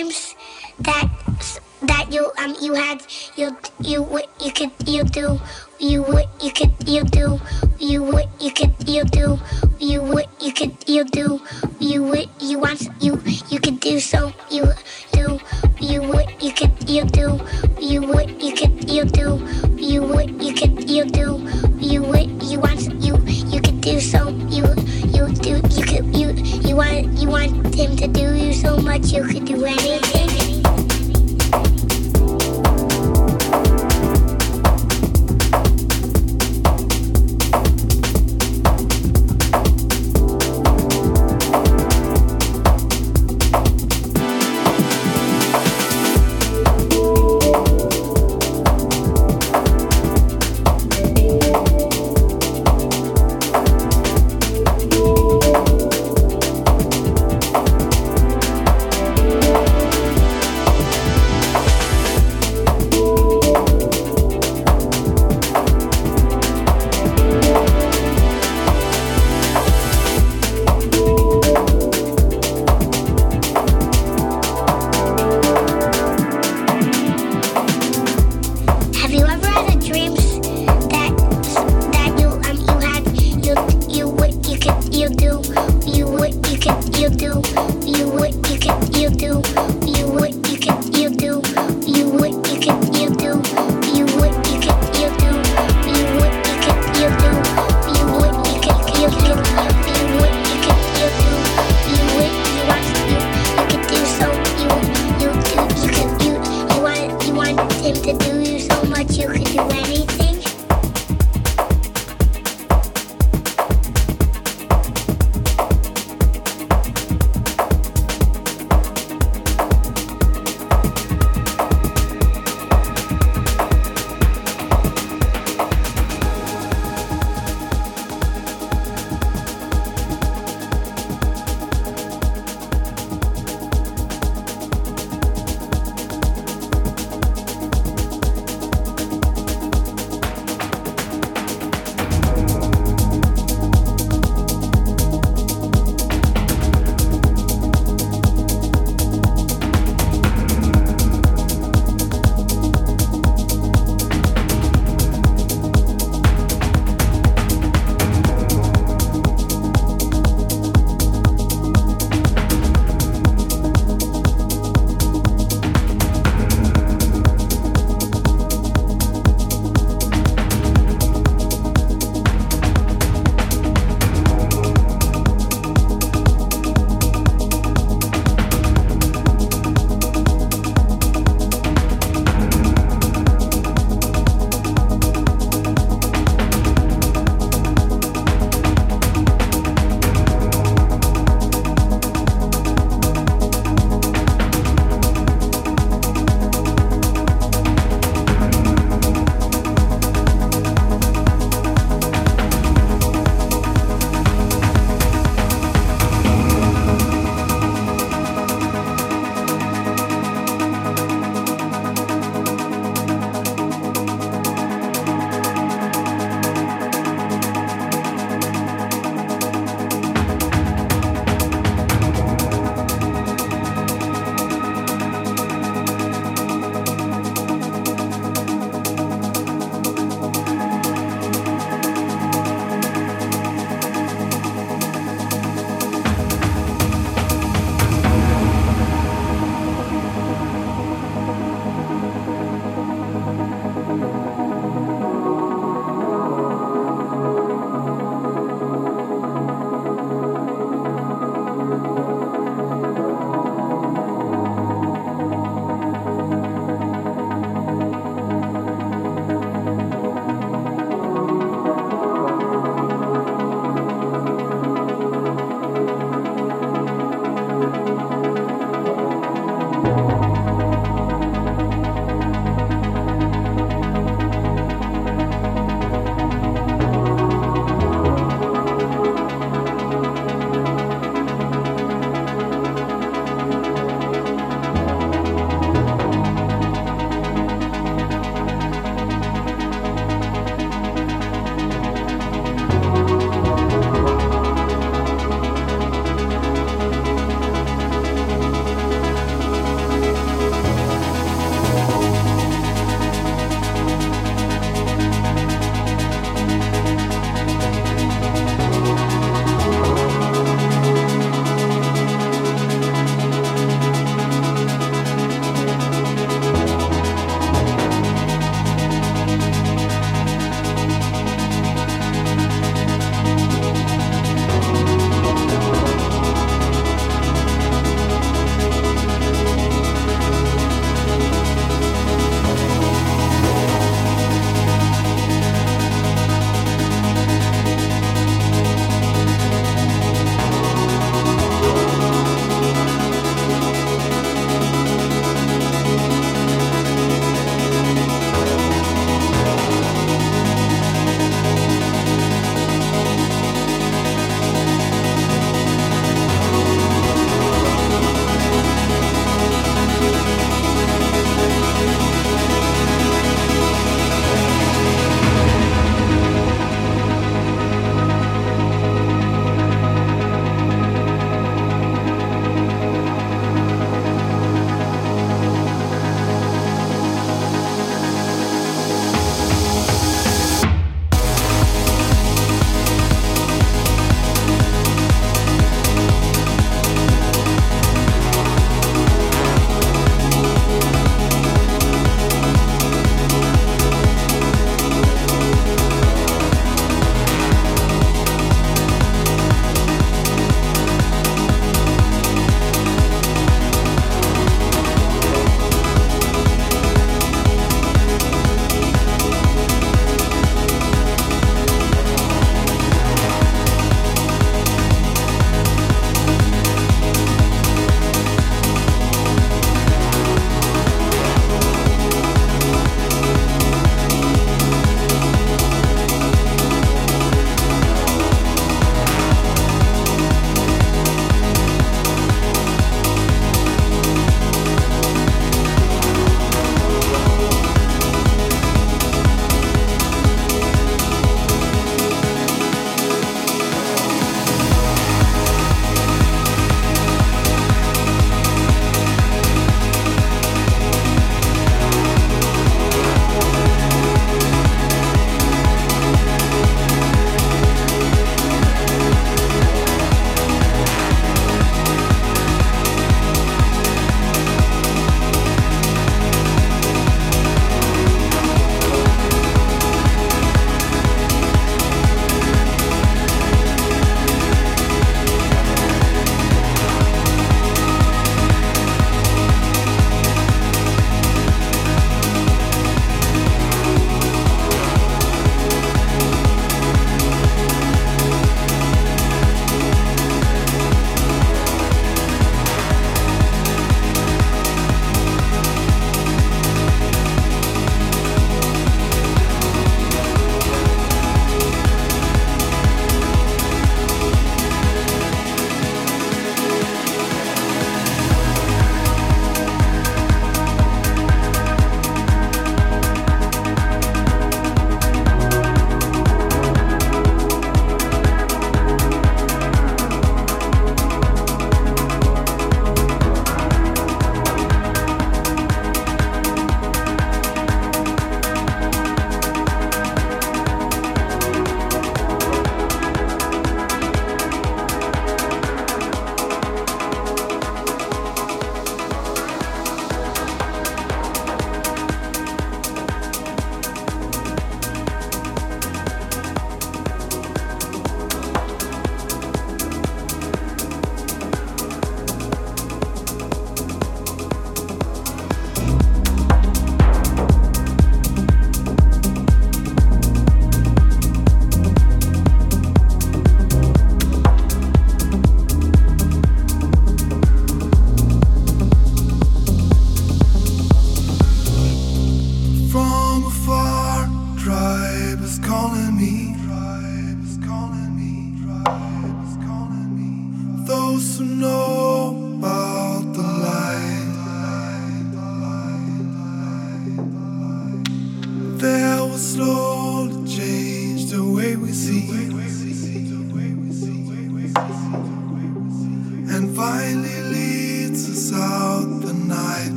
games that that you um you had you you what you could you do. You what you could you do. You what you could you do. You what you could you do. You what you want you you could do so you do. You what you could you do. You what you could you do. You what you could you do. You what you want you you could do so you you do you could you you want you want him to do you so much you could do anything